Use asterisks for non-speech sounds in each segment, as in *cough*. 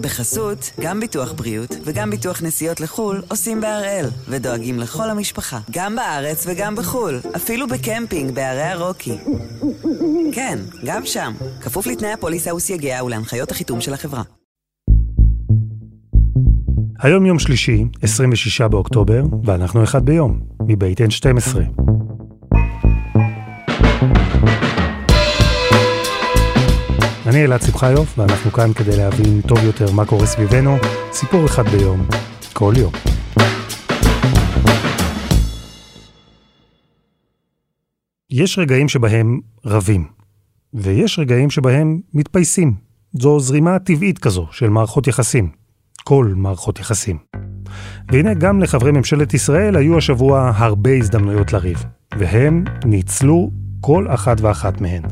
בחסות, גם ביטוח בריאות וגם ביטוח נסיעות לחו"ל עושים בהראל, ודואגים לכל המשפחה, גם בארץ וגם בחו"ל, אפילו בקמפינג בערי הרוקי. כן, גם שם, כפוף לתנאי הפוליסה וסייגיה ולהנחיות החיתום של החברה. היום יום שלישי, 26 באוקטובר, ואנחנו אחד ביום, מבית N12. אני אלעד שמחיוף, ואנחנו כאן כדי להבין טוב יותר מה קורה סביבנו, סיפור אחד ביום, כל יום. יש רגעים שבהם רבים, ויש רגעים שבהם מתפייסים. זו זרימה טבעית כזו של מערכות יחסים. כל מערכות יחסים. והנה גם לחברי ממשלת ישראל היו השבוע הרבה הזדמנויות לריב, והם ניצלו כל אחת ואחת מהן.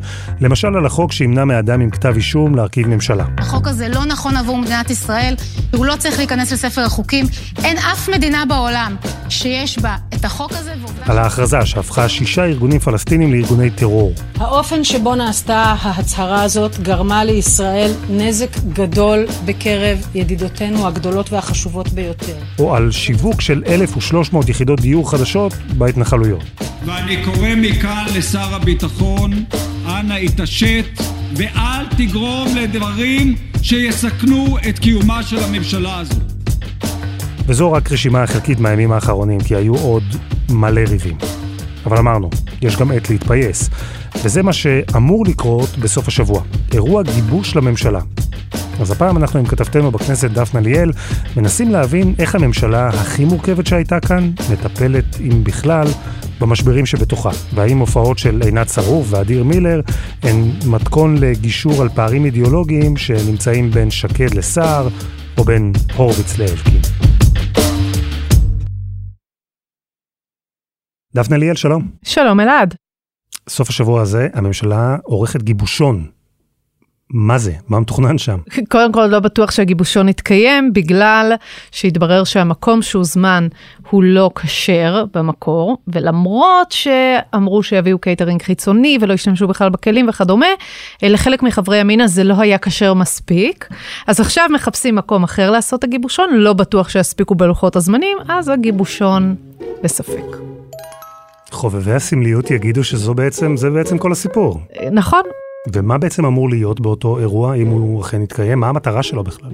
למשל על החוק שימנע מאדם עם כתב אישום להרכיב ממשלה. החוק הזה לא נכון עבור מדינת ישראל, הוא לא צריך להיכנס לספר החוקים. אין אף מדינה בעולם שיש בה את החוק הזה. על ההכרזה שהפכה שישה ארגונים פלסטינים לארגוני טרור. האופן שבו נעשתה ההצהרה הזאת גרמה לישראל נזק גדול בקרב ידידותינו הגדולות והחשובות ביותר. או על שיווק של 1,300 יחידות דיור חדשות בהתנחלויות. ואני קורא מכאן לשר הביטחון, אנא התעשת ואל תגרום לדברים שיסכנו את קיומה של הממשלה הזו. וזו רק רשימה חלקית מהימים האחרונים, כי היו עוד מלא ריבים. אבל אמרנו, יש גם עת להתפייס. וזה מה שאמור לקרות בסוף השבוע. אירוע גיבוש לממשלה. אז הפעם אנחנו עם כתבתנו בכנסת דפנה ליאל, מנסים להבין איך הממשלה הכי מורכבת שהייתה כאן, מטפלת, אם בכלל, במשברים שבתוכה, והאם הופעות של עינת שרוף ואדיר מילר הן מתכון לגישור על פערים אידיאולוגיים שנמצאים בין שקד לסער, או בין הורוביץ לאלקין. דפנה ליאל, שלום. שלום אלעד. סוף השבוע הזה הממשלה עורכת גיבושון מה זה? מה מתוכנן שם? *laughs* קודם כל לא בטוח שהגיבושון יתקיים, בגלל שהתברר שהמקום שהוזמן הוא לא כשר במקור, ולמרות שאמרו שיביאו קייטרינג חיצוני ולא ישתמשו בכלל בכלים וכדומה, לחלק מחברי ימינה זה לא היה כשר מספיק. אז עכשיו מחפשים מקום אחר לעשות הגיבושון, לא בטוח שיספיקו בלוחות הזמנים, אז הגיבושון בספק. חובבי הסמליות יגידו שזו בעצם, זה בעצם כל הסיפור. נכון, ומה בעצם אמור להיות באותו אירוע, אם הוא אכן יתקיים? מה המטרה שלו בכלל?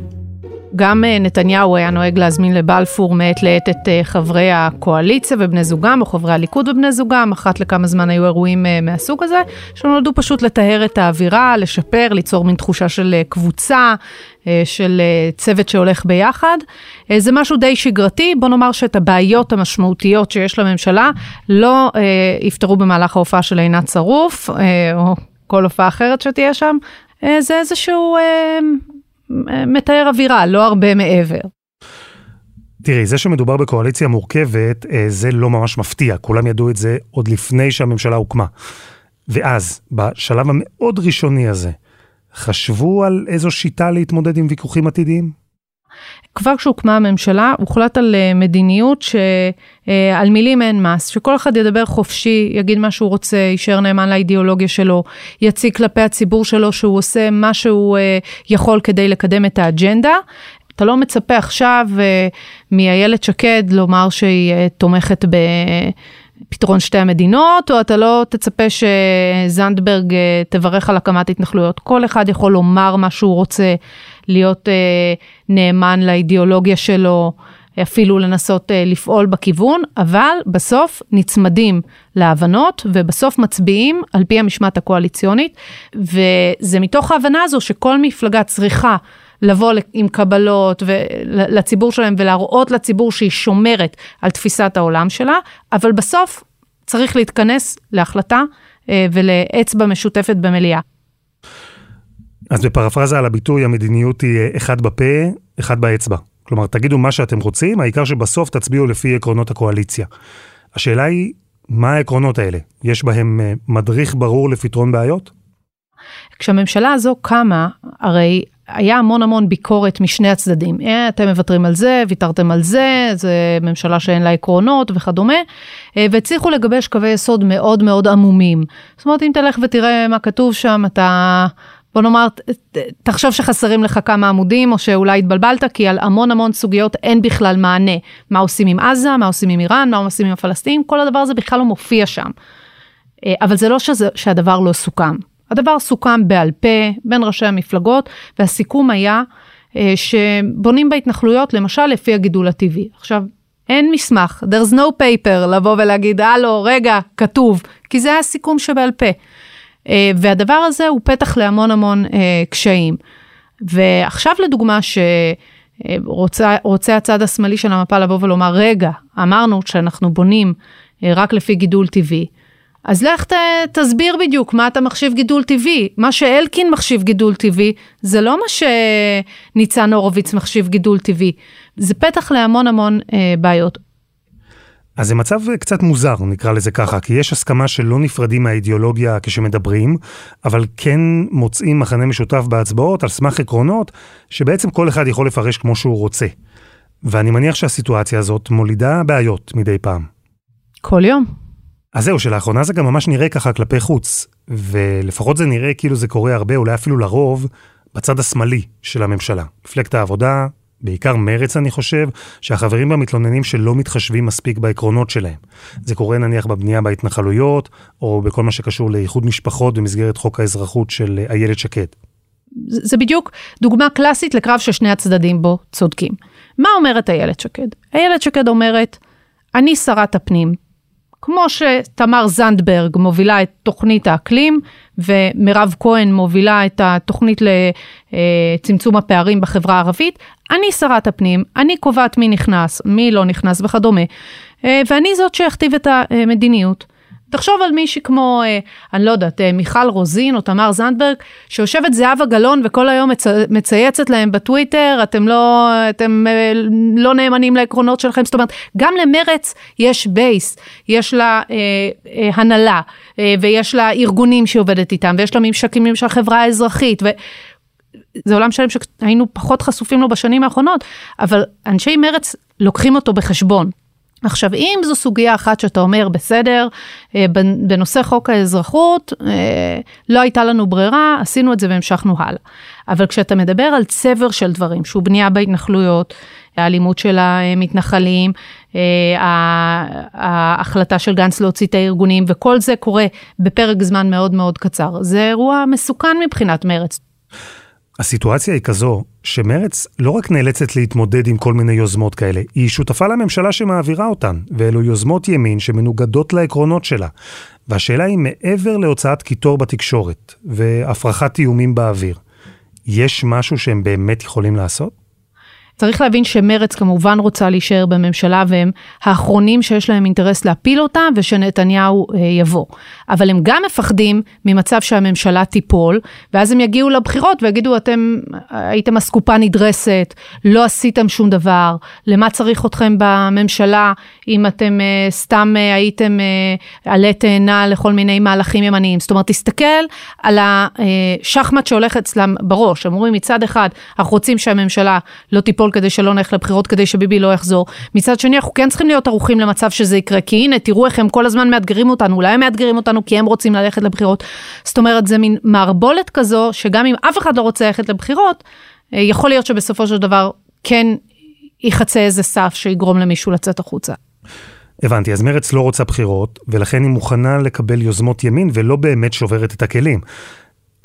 גם אה, נתניהו היה נוהג להזמין לבלפור מעת לעת את אה, חברי הקואליציה ובני זוגם, או חברי הליכוד ובני זוגם, אחת לכמה זמן היו אירועים אה, מהסוג הזה, שנולדו פשוט לטהר את האווירה, לשפר, ליצור מין תחושה של קבוצה, של צוות שהולך ביחד. זה משהו די שגרתי, בוא נאמר שאת הבעיות המשמעותיות שיש לממשלה לא יפתרו במהלך ההופעה של עינת שרוף, או כל הופעה אחרת שתהיה שם, אה, זה איזשהו אה, מתאר אווירה, לא הרבה מעבר. תראי, זה שמדובר בקואליציה מורכבת, אה, זה לא ממש מפתיע, כולם ידעו את זה עוד לפני שהממשלה הוקמה. ואז, בשלב המאוד ראשוני הזה, חשבו על איזו שיטה להתמודד עם ויכוחים עתידיים? כבר כשהוקמה הממשלה, הוחלט על אה, מדיניות שעל אה, מילים אין מס, שכל אחד ידבר חופשי, יגיד מה שהוא רוצה, יישאר נאמן לאידיאולוגיה שלו, יציג כלפי הציבור שלו שהוא עושה מה שהוא אה, יכול כדי לקדם את האג'נדה. אתה לא מצפה עכשיו מאיילת שקד לומר שהיא תומכת ב... פתרון שתי המדינות, או אתה לא תצפה שזנדברג תברך על הקמת התנחלויות. כל אחד יכול לומר מה שהוא רוצה, להיות אה, נאמן לאידיאולוגיה שלו, אפילו לנסות אה, לפעול בכיוון, אבל בסוף נצמדים להבנות ובסוף מצביעים על פי המשמעת הקואליציונית, וזה מתוך ההבנה הזו שכל מפלגה צריכה לבוא עם קבלות לציבור שלהם ולהראות לציבור שהיא שומרת על תפיסת העולם שלה, אבל בסוף צריך להתכנס להחלטה אה, ולאצבע משותפת במליאה. אז בפרפרזה על הביטוי, המדיניות היא אה, אחד בפה, אחד באצבע. כלומר, תגידו מה שאתם רוצים, העיקר שבסוף תצביעו לפי עקרונות הקואליציה. השאלה היא, מה העקרונות האלה? יש בהם אה, מדריך ברור לפתרון בעיות? כשהממשלה הזו קמה, הרי היה המון המון ביקורת משני הצדדים. אה, אתם מוותרים על זה, ויתרתם על זה, זה ממשלה שאין לה עקרונות וכדומה, אה, והצליחו לגבש קווי יסוד מאוד מאוד עמומים. זאת אומרת, אם תלך ותראה מה כתוב שם, אתה בוא נאמר, תחשוב שחסרים לך כמה עמודים, או שאולי התבלבלת, כי על המון המון סוגיות אין בכלל מענה. מה עושים עם עזה, מה עושים עם איראן, מה עושים עם הפלסטינים, כל הדבר הזה בכלל לא מופיע שם. אה, אבל זה לא שזה, שהדבר לא סוכם. הדבר סוכם בעל פה בין ראשי המפלגות, והסיכום היה אה, שבונים בהתנחלויות, למשל לפי הגידול הטבעי. עכשיו, אין מסמך, there's no paper לבוא ולהגיד, הלו, רגע, כתוב, כי זה היה סיכום שבעל פה. אה, והדבר הזה הוא פתח להמון המון אה, קשיים. ועכשיו לדוגמה, שרוצה רוצה הצד השמאלי של המפה לבוא ולומר, רגע, אמרנו שאנחנו בונים רק לפי גידול טבעי. אז לך ת, תסביר בדיוק מה אתה מחשיב גידול טבעי. מה שאלקין מחשיב גידול טבעי, זה לא מה שניצן הורוביץ מחשיב גידול טבעי. זה פתח להמון המון אה, בעיות. אז זה מצב קצת מוזר, נקרא לזה ככה, כי יש הסכמה שלא נפרדים מהאידיאולוגיה כשמדברים, אבל כן מוצאים מחנה משותף בהצבעות על סמך עקרונות שבעצם כל אחד יכול לפרש כמו שהוא רוצה. ואני מניח שהסיטואציה הזאת מולידה בעיות מדי פעם. כל יום. אז זהו, שלאחרונה זה גם ממש נראה ככה כלפי חוץ, ולפחות זה נראה כאילו זה קורה הרבה, אולי אפילו לרוב, בצד השמאלי של הממשלה. מפלגת העבודה, בעיקר מרץ אני חושב, שהחברים בה מתלוננים שלא מתחשבים מספיק בעקרונות שלהם. זה קורה נניח בבנייה בהתנחלויות, או בכל מה שקשור לאיחוד משפחות במסגרת חוק האזרחות של איילת שקד. זה בדיוק דוגמה קלאסית לקרב ששני הצדדים בו צודקים. מה אומרת איילת שקד? איילת שקד אומרת, אני שרת הפנים, כמו שתמר זנדברג מובילה את תוכנית האקלים, ומירב כהן מובילה את התוכנית לצמצום הפערים בחברה הערבית, אני שרת הפנים, אני קובעת מי נכנס, מי לא נכנס וכדומה, אה, ואני זאת שאכתיב את המדיניות. תחשוב על מישהי כמו, אה, אני לא יודעת, אה, מיכל רוזין או תמר זנדברג, שיושבת זהבה גלאון וכל היום מצ... מצייצת להם בטוויטר, אתם לא, אתם אה, לא נאמנים לעקרונות שלכם, זאת אומרת, גם למרץ יש בייס, יש לה אה, אה, הנהלה, אה, ויש לה ארגונים שהיא עובדת איתם, ויש לה ממשקים של החברה האזרחית, ו... זה עולם שלם שהיינו פחות חשופים לו בשנים האחרונות, אבל אנשי מרץ לוקחים אותו בחשבון. עכשיו, אם זו סוגיה אחת שאתה אומר, בסדר, אה, בנושא חוק האזרחות, אה, לא הייתה לנו ברירה, עשינו את זה והמשכנו הלאה. אבל כשאתה מדבר על צבר של דברים, שהוא בנייה בהתנחלויות, האלימות של המתנחלים, אה, ההחלטה של גנץ להוציא את הארגונים, וכל זה קורה בפרק זמן מאוד מאוד קצר, זה אירוע מסוכן מבחינת מרץ. הסיטואציה היא כזו שמרץ לא רק נאלצת להתמודד עם כל מיני יוזמות כאלה, היא שותפה לממשלה שמעבירה אותן, ואלו יוזמות ימין שמנוגדות לעקרונות שלה. והשאלה היא מעבר להוצאת קיטור בתקשורת והפרחת איומים באוויר, יש משהו שהם באמת יכולים לעשות? צריך להבין שמרץ כמובן רוצה להישאר בממשלה והם האחרונים שיש להם אינטרס להפיל אותה ושנתניהו אה, יבוא. אבל הם גם מפחדים ממצב שהממשלה תיפול, ואז הם יגיעו לבחירות ויגידו, אתם הייתם אסקופה נדרסת, לא עשיתם שום דבר, למה צריך אתכם בממשלה אם אתם אה, סתם אה, הייתם אה, עלה תאנה לכל מיני מהלכים ימניים. זאת אומרת, תסתכל על השחמט שהולך אצלם בראש, הם אומרים מצד אחד, אנחנו רוצים שהממשלה לא תיפול. תיפול כדי שלא נלך לבחירות, כדי שביבי לא יחזור. מצד שני, אנחנו כן צריכים להיות ערוכים למצב שזה יקרה, כי הנה, תראו איך הם כל הזמן מאתגרים אותנו, אולי הם מאתגרים אותנו כי הם רוצים ללכת לבחירות. זאת אומרת, זה מין מערבולת כזו, שגם אם אף אחד לא רוצה ללכת לבחירות, אה, יכול להיות שבסופו של דבר כן ייחצה איזה סף שיגרום למישהו לצאת החוצה. הבנתי, אז מרץ לא רוצה בחירות, ולכן היא מוכנה לקבל יוזמות ימין ולא באמת שוברת את הכלים.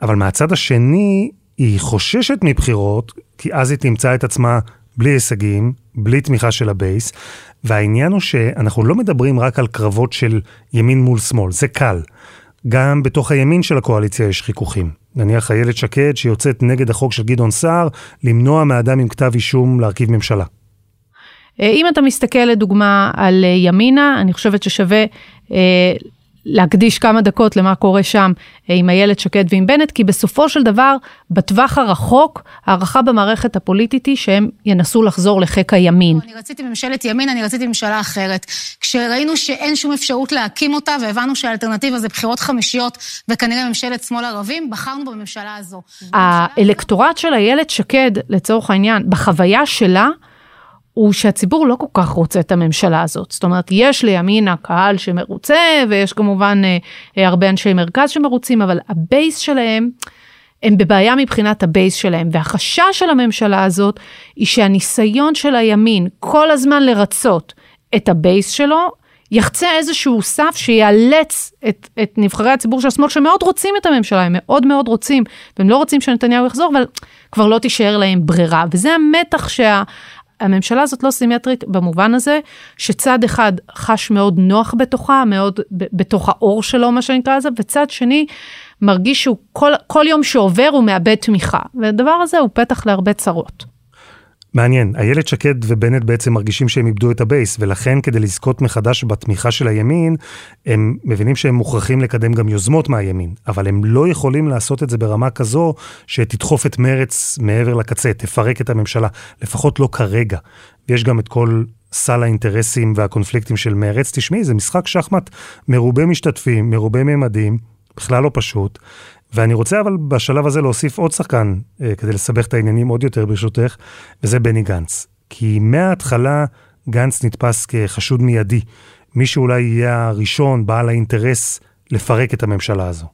אבל מהצד השני, היא חוששת מבחירות, כי אז היא תמצא את עצמה בלי הישגים, בלי תמיכה של הבייס, והעניין הוא שאנחנו לא מדברים רק על קרבות של ימין מול שמאל, זה קל. גם בתוך הימין של הקואליציה יש חיכוכים. נניח איילת שקד שיוצאת נגד החוק של גדעון סער, למנוע מאדם עם כתב אישום להרכיב ממשלה. אם אתה מסתכל לדוגמה על ימינה, אני חושבת ששווה אה, להקדיש כמה דקות למה קורה שם אה, עם איילת שקד ועם בנט, כי בסופו של דבר, בטווח הרחוק, הערכה במערכת הפוליטית היא שהם ינסו לחזור לחיק הימין. אני רציתי ממשלת ימין, אני רציתי ממשלה אחרת. כשראינו שאין שום אפשרות להקים אותה, והבנו שהאלטרנטיבה זה בחירות חמישיות, וכנראה ממשלת שמאל ערבים, בחרנו בממשלה הזו. האלקטורט של איילת שקד, לצורך העניין, בחוויה שלה, הוא שהציבור לא כל כך רוצה את הממשלה הזאת. זאת אומרת, יש לימינה קהל שמרוצה, ויש כמובן אה, אה, הרבה אנשי מרכז שמרוצים, אבל הבייס שלהם, הם בבעיה מבחינת הבייס שלהם, והחשש של הממשלה הזאת היא שהניסיון של הימין כל הזמן לרצות את הבייס שלו, יחצה איזשהו סף שיאלץ את, את נבחרי הציבור של השמאל שמאוד רוצים את הממשלה, הם מאוד מאוד רוצים, והם לא רוצים שנתניהו יחזור, אבל כבר לא תישאר להם ברירה. וזה המתח שה... הממשלה הזאת לא סימטרית במובן הזה, שצד אחד חש מאוד נוח בתוכה, מאוד בתוך האור שלו, מה שנקרא לזה, וצד שני מרגיש שהוא כל, כל יום שעובר הוא מאבד תמיכה. והדבר הזה הוא פתח להרבה צרות. מעניין, איילת שקד ובנט בעצם מרגישים שהם איבדו את הבייס, ולכן כדי לזכות מחדש בתמיכה של הימין, הם מבינים שהם מוכרחים לקדם גם יוזמות מהימין, אבל הם לא יכולים לעשות את זה ברמה כזו שתדחוף את מרץ מעבר לקצה, תפרק את הממשלה, לפחות לא כרגע. ויש גם את כל סל האינטרסים והקונפליקטים של מרץ. תשמעי, זה משחק שחמט מרובה משתתפים, מרובה ממדים, בכלל לא פשוט. ואני רוצה אבל בשלב הזה להוסיף עוד שחקן אה, כדי לסבך את העניינים עוד יותר ברשותך, וזה בני גנץ. כי מההתחלה גנץ נתפס כחשוד מיידי, מי שאולי יהיה הראשון, בעל האינטרס, לפרק את הממשלה הזו.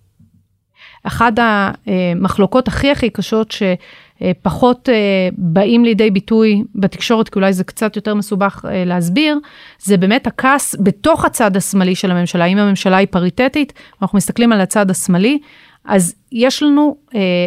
אחת המחלוקות הכי הכי קשות שפחות אה, באים לידי ביטוי בתקשורת, כי אולי זה קצת יותר מסובך אה, להסביר, זה באמת הכעס בתוך הצד השמאלי של הממשלה. אם הממשלה היא פריטטית, אנחנו מסתכלים על הצד השמאלי, אז יש לנו אה,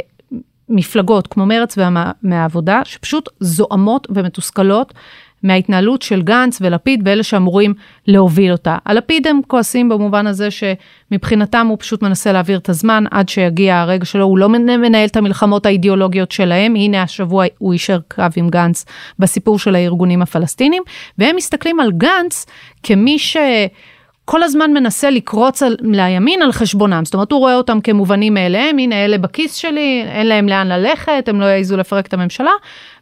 מפלגות כמו מרץ ומהעבודה, שפשוט זועמות ומתוסכלות מההתנהלות של גנץ ולפיד ואלה שאמורים להוביל אותה. הלפיד הם כועסים במובן הזה שמבחינתם הוא פשוט מנסה להעביר את הזמן עד שיגיע הרגע שלו, הוא לא מנהל את המלחמות האידיאולוגיות שלהם, הנה השבוע הוא יישר קו עם גנץ בסיפור של הארגונים הפלסטינים, והם מסתכלים על גנץ כמי ש... כל הזמן מנסה לקרוץ על, לימין על חשבונם, זאת אומרת הוא רואה אותם כמובנים מאליהם, הנה אלה בכיס שלי, אין להם לאן ללכת, הם לא יעזו לפרק את הממשלה,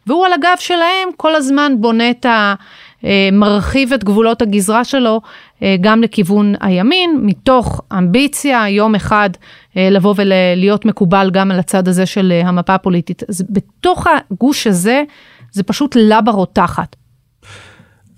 והוא על הגב שלהם כל הזמן בונה את ה... אה, מרחיב את גבולות הגזרה שלו אה, גם לכיוון הימין, מתוך אמביציה יום אחד אה, לבוא ולהיות מקובל גם על הצד הזה של המפה הפוליטית. אז בתוך הגוש הזה, זה פשוט לבה רותחת.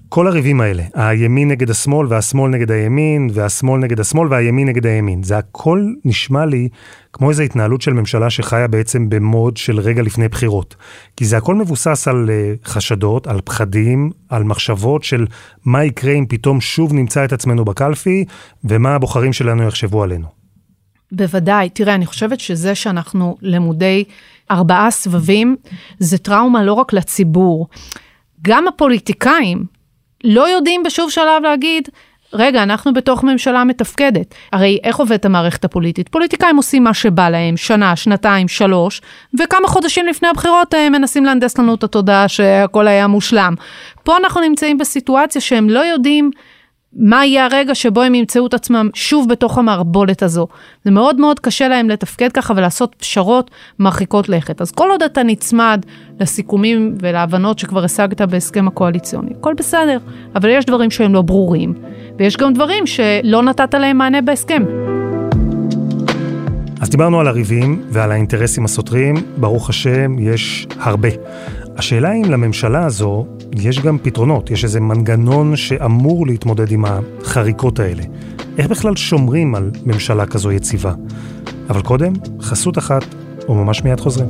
כל הריבים האלה, הימין נגד השמאל והשמאל נגד הימין, והשמאל נגד השמאל והימין נגד הימין, זה הכל נשמע לי כמו איזו התנהלות של ממשלה שחיה בעצם במוד של רגע לפני בחירות. כי זה הכל מבוסס על uh, חשדות, על פחדים, על מחשבות של מה יקרה אם פתאום שוב נמצא את עצמנו בקלפי, ומה הבוחרים שלנו יחשבו עלינו. בוודאי. תראה, אני חושבת שזה שאנחנו למודי ארבעה סבבים, זה טראומה לא רק לציבור. גם הפוליטיקאים, לא יודעים בשוב שלב להגיד, רגע, אנחנו בתוך ממשלה מתפקדת. הרי איך עובדת המערכת הפוליטית? פוליטיקאים עושים מה שבא להם, שנה, שנתיים, שלוש, וכמה חודשים לפני הבחירות הם אה, מנסים להנדס לנו את התודעה שהכל היה מושלם. פה אנחנו נמצאים בסיטואציה שהם לא יודעים מה יהיה הרגע שבו הם ימצאו את עצמם שוב בתוך המערבולת הזו. זה מאוד מאוד קשה להם לתפקד ככה ולעשות פשרות מרחיקות לכת. אז כל עוד אתה נצמד לסיכומים ולהבנות שכבר השגת בהסכם הקואליציוני, הכל בסדר, אבל יש דברים שהם לא ברורים, ויש גם דברים שלא נתת להם מענה בהסכם. אז דיברנו על הריבים ועל האינטרסים הסותרים, ברוך השם, יש הרבה. השאלה אם לממשלה הזו יש גם פתרונות, יש איזה מנגנון שאמור להתמודד עם החריקות האלה. איך בכלל שומרים על ממשלה כזו יציבה? אבל קודם, חסות אחת, וממש מיד חוזרים.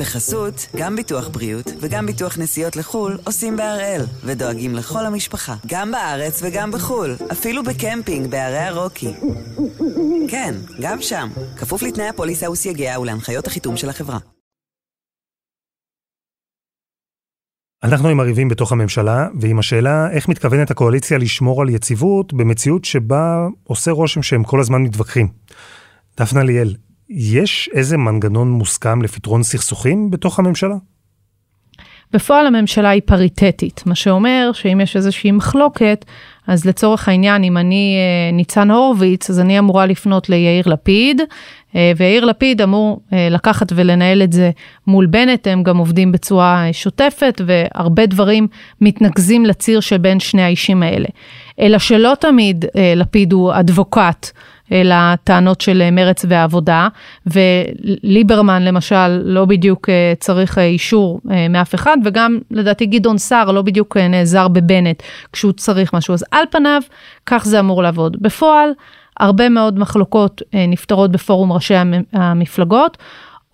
בחסות, גם ביטוח בריאות וגם ביטוח נסיעות לחו"ל עושים בהראל, ודואגים לכל המשפחה, גם בארץ וגם בחו"ל, אפילו בקמפינג בערי הרוקי. כן, גם שם, כפוף לתנאי הפוליסה וסייגיה ולהנחיות החיתום של החברה. אנחנו עם הריבים בתוך הממשלה, ועם השאלה איך מתכוונת הקואליציה לשמור על יציבות במציאות שבה עושה רושם שהם כל הזמן מתווכחים. דפנה ליאל, יש איזה מנגנון מוסכם לפתרון סכסוכים בתוך הממשלה? בפועל הממשלה היא פריטטית, מה שאומר שאם יש איזושהי מחלוקת, אז לצורך העניין, אם אני אה, ניצן הורוביץ, אז אני אמורה לפנות ליאיר לפיד, אה, ויאיר לפיד אמור אה, לקחת ולנהל את זה מול בנט, הם גם עובדים בצורה שוטפת, והרבה דברים מתנקזים לציר שבין שני האישים האלה. אלא שלא תמיד לפיד הוא אדבוקט לטענות של מרץ והעבודה, וליברמן למשל לא בדיוק צריך אישור מאף אחד, וגם לדעתי גדעון סער לא בדיוק נעזר בבנט כשהוא צריך משהו, אז על פניו כך זה אמור לעבוד. בפועל, הרבה מאוד מחלוקות נפתרות בפורום ראשי המפלגות.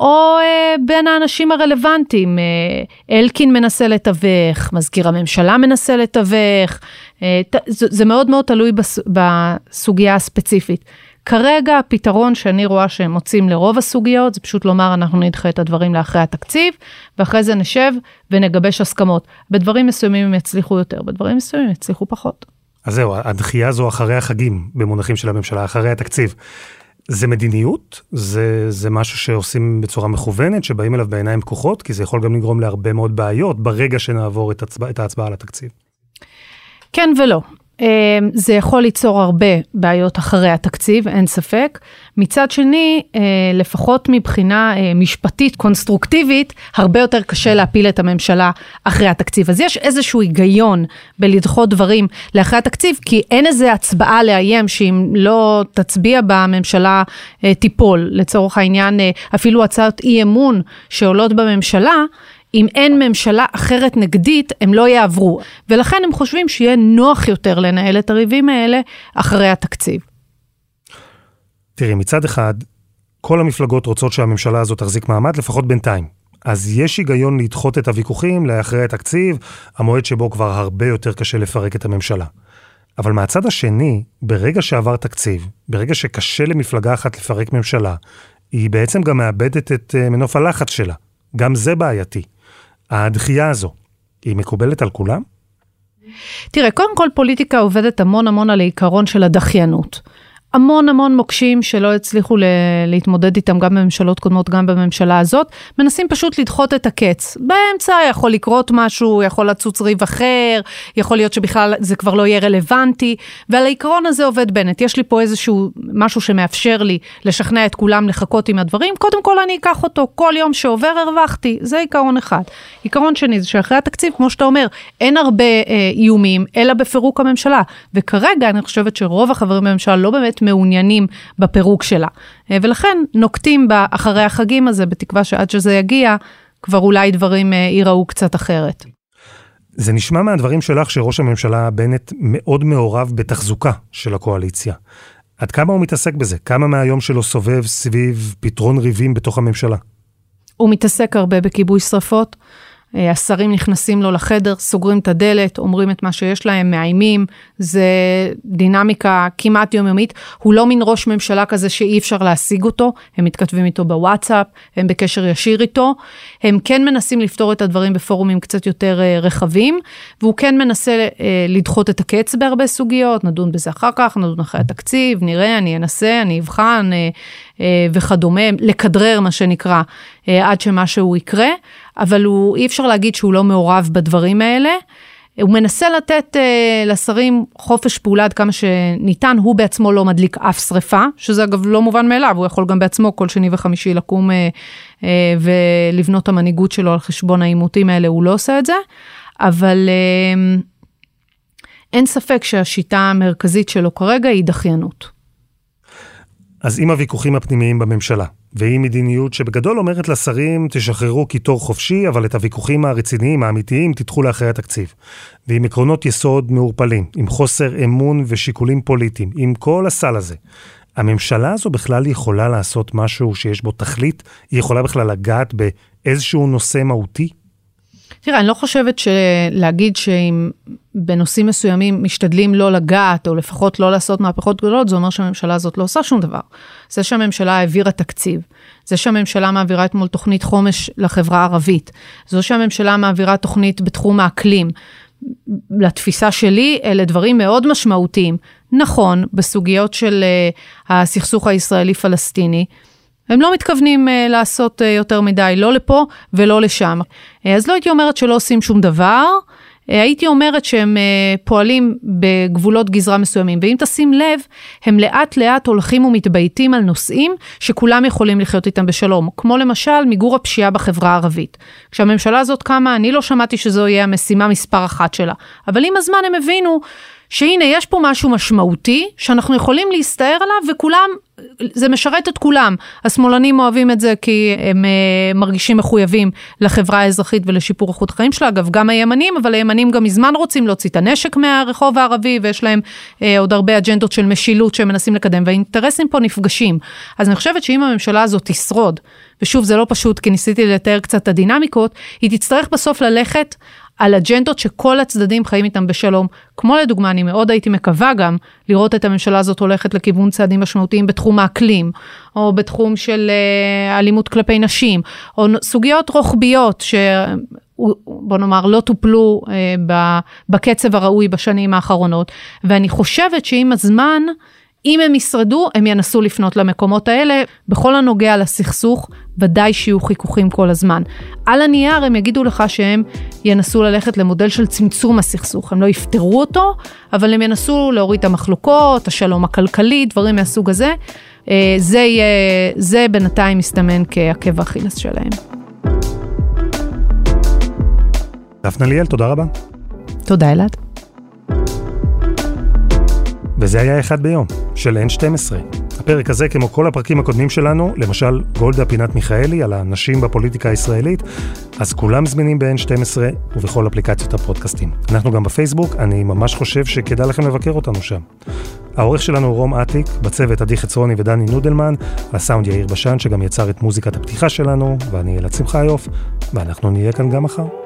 או אה, בין האנשים הרלוונטיים. אה, אלקין מנסה לתווך, מזכיר הממשלה מנסה לתווך, אה, ת, זה, זה מאוד מאוד תלוי בס, בסוגיה הספציפית. כרגע הפתרון שאני רואה שהם מוצאים לרוב הסוגיות, זה פשוט לומר אנחנו נדחה את הדברים לאחרי התקציב, ואחרי זה נשב ונגבש הסכמות. בדברים מסוימים הם יצליחו יותר, בדברים מסוימים יצליחו פחות. אז זהו, הדחייה זו אחרי החגים, במונחים של הממשלה, אחרי התקציב. זה מדיניות? זה, זה משהו שעושים בצורה מכוונת, שבאים אליו בעיניים פקוחות? כי זה יכול גם לגרום להרבה מאוד בעיות ברגע שנעבור את, הצבע, את ההצבעה על התקציב. כן ולא. אמ, זה יכול ליצור הרבה בעיות אחרי התקציב, אין ספק. מצד שני, אה, לפחות מבחינה אה, משפטית קונסטרוקטיבית, הרבה יותר קשה להפיל את הממשלה אחרי התקציב. אז יש איזשהו היגיון בלדחות דברים לאחרי התקציב, כי אין איזה הצבעה לאיים שאם לא תצביע בה, הממשלה אה, תיפול. לצורך העניין, אפילו הצעות אי אמון שעולות בממשלה, אם אין ממשלה אחרת נגדית, הם לא יעברו. ולכן הם חושבים שיהיה נוח יותר לנהל את הריבים האלה אחרי התקציב. תראי, מצד אחד, כל המפלגות רוצות שהממשלה הזאת תחזיק מעמד, לפחות בינתיים. אז יש היגיון לדחות את הוויכוחים לאחרי התקציב, המועד שבו כבר הרבה יותר קשה לפרק את הממשלה. אבל מהצד השני, ברגע שעבר תקציב, ברגע שקשה למפלגה אחת לפרק ממשלה, היא בעצם גם מאבדת את אה, מנוף הלחץ שלה. גם זה בעייתי. הדחייה הזו, היא מקובלת על כולם? תראה, קודם כל פוליטיקה עובדת המון המון על העיקרון של הדחיינות. המון המון מוקשים שלא הצליחו להתמודד איתם גם בממשלות קודמות, גם בממשלה הזאת, מנסים פשוט לדחות את הקץ. באמצע יכול לקרות משהו, יכול לצוץ ריב אחר, יכול להיות שבכלל זה כבר לא יהיה רלוונטי, ועל העיקרון הזה עובד בנט. יש לי פה איזשהו משהו שמאפשר לי לשכנע את כולם לחכות עם הדברים, קודם כל אני אקח אותו, כל יום שעובר הרווחתי, זה עיקרון אחד. עיקרון שני זה שאחרי התקציב, כמו שאתה אומר, אין הרבה אה, איומים, אלא בפירוק הממשלה. וכרגע אני חושבת שרוב החברים בממשלה לא באמת מעוניינים בפירוק שלה. אה, ולכן נוקטים בה אחרי החגים הזה, בתקווה שעד שזה יגיע, כבר אולי דברים אה, ייראו קצת אחרת. זה נשמע מהדברים שלך שראש הממשלה בנט מאוד מעורב בתחזוקה של הקואליציה. עד כמה הוא מתעסק בזה? כמה מהיום שלו סובב סביב פתרון ריבים בתוך הממשלה? הוא מתעסק הרבה בכיבוי שרפות. אה, השרים נכנסים לו לחדר, סוגרים את הדלת, אומרים את מה שיש להם, מאיימים, זה דינמיקה כמעט יומיומית. הוא לא מין ראש ממשלה כזה שאי אפשר להשיג אותו, הם מתכתבים איתו בוואטסאפ, הם בקשר ישיר איתו. הם כן מנסים לפתור את הדברים בפורומים קצת יותר אה, רחבים, והוא כן מנסה אה, לדחות את הקץ בהרבה סוגיות, נדון בזה אחר כך, נדון אחרי התקציב, נראה, אני אנסה, אני אבחן וכדומה, לכדרר מה שנקרא, עד שמשהו יקרה. אבל הוא, אי אפשר להגיד שהוא לא מעורב בדברים האלה. הוא מנסה לתת uh, לשרים חופש פעולה עד כמה שניתן, הוא בעצמו לא מדליק אף שריפה, שזה אגב לא מובן מאליו, הוא יכול גם בעצמו כל שני וחמישי לקום uh, uh, ולבנות המנהיגות שלו על חשבון העימותים האלה, הוא לא עושה את זה, אבל uh, אין ספק שהשיטה המרכזית שלו כרגע היא דחיינות. אז עם הוויכוחים הפנימיים בממשלה, והיא מדיניות שבגדול אומרת לשרים, תשחררו קיטור חופשי, אבל את הוויכוחים הרציניים, האמיתיים, תדחו לאחרי התקציב. ועם עקרונות יסוד מעורפלים, עם חוסר אמון ושיקולים פוליטיים, עם כל הסל הזה. הממשלה הזו בכלל יכולה לעשות משהו שיש בו תכלית? היא יכולה בכלל לגעת באיזשהו נושא מהותי? תראה, אני לא חושבת שלהגיד שאם בנושאים מסוימים משתדלים לא לגעת, או לפחות לא לעשות מהפכות גדולות, זה אומר שהממשלה הזאת לא עושה שום דבר. זה שהממשלה העבירה תקציב, זה שהממשלה מעבירה אתמול תוכנית חומש לחברה הערבית, זו שהממשלה מעבירה תוכנית בתחום האקלים. לתפיסה שלי, אלה דברים מאוד משמעותיים. נכון, בסוגיות של uh, הסכסוך הישראלי-פלסטיני, הם לא מתכוונים uh, לעשות uh, יותר מדי, לא לפה ולא לשם. Uh, אז לא הייתי אומרת שלא עושים שום דבר, uh, הייתי אומרת שהם uh, פועלים בגבולות גזרה מסוימים, ואם תשים לב, הם לאט לאט הולכים ומתבייתים על נושאים שכולם יכולים לחיות איתם בשלום, כמו למשל מיגור הפשיעה בחברה הערבית. כשהממשלה הזאת קמה, אני לא שמעתי שזו יהיה המשימה מספר אחת שלה, אבל עם הזמן הם הבינו שהנה, יש פה משהו משמעותי, שאנחנו יכולים להסתער עליו, וכולם, זה משרת את כולם. השמאלנים אוהבים את זה כי הם uh, מרגישים מחויבים לחברה האזרחית ולשיפור איכות החיים שלה. אגב, גם הימנים, אבל הימנים גם מזמן רוצים להוציא את הנשק מהרחוב הערבי, ויש להם uh, עוד הרבה אג'נדות של משילות שהם מנסים לקדם, והאינטרסים פה נפגשים. אז אני חושבת שאם הממשלה הזאת תשרוד, ושוב, זה לא פשוט, כי ניסיתי לתאר קצת את הדינמיקות, היא תצטרך בסוף ללכת על אג'נדות שכל הצדדים חיים איתם בשלום. כמו לדוגמה, אני מאוד הייתי מקווה גם לראות את הממשלה הזאת הולכת לכיוון צעדים משמעותיים בתחום האקלים, או בתחום של uh, אלימות כלפי נשים, או סוגיות רוחביות ש... בוא נאמר, לא טופלו uh, בקצב הראוי בשנים האחרונות. ואני חושבת שעם הזמן, אם הם ישרדו, הם ינסו לפנות למקומות האלה. בכל הנוגע לסכסוך, ודאי שיהיו חיכוכים כל הזמן. על הנייר הם יגידו לך שהם ינסו ללכת למודל של צמצום הסכסוך. הם לא יפתרו אותו, אבל הם ינסו להוריד את המחלוקות, השלום הכלכלי, דברים מהסוג הזה. אה, זה יהיה, זה בינתיים מסתמן כעקב אכילס שלהם. דפנה ליאל, תודה רבה. תודה אלעד. וזה היה אחד ביום, של N12. הפרק הזה, כמו כל הפרקים הקודמים שלנו, למשל גולדה פינת מיכאלי על הנשים בפוליטיקה הישראלית, אז כולם זמינים ב-N12 ובכל אפליקציות הפודקאסטים. אנחנו גם בפייסבוק, אני ממש חושב שכדאי לכם לבקר אותנו שם. העורך שלנו הוא רום אטיק, בצוות עדי חצרוני ודני נודלמן, הסאונד יאיר בשן שגם יצר את מוזיקת הפתיחה שלנו, ואני אלעד שמחיוף, ואנחנו נהיה כאן גם מחר.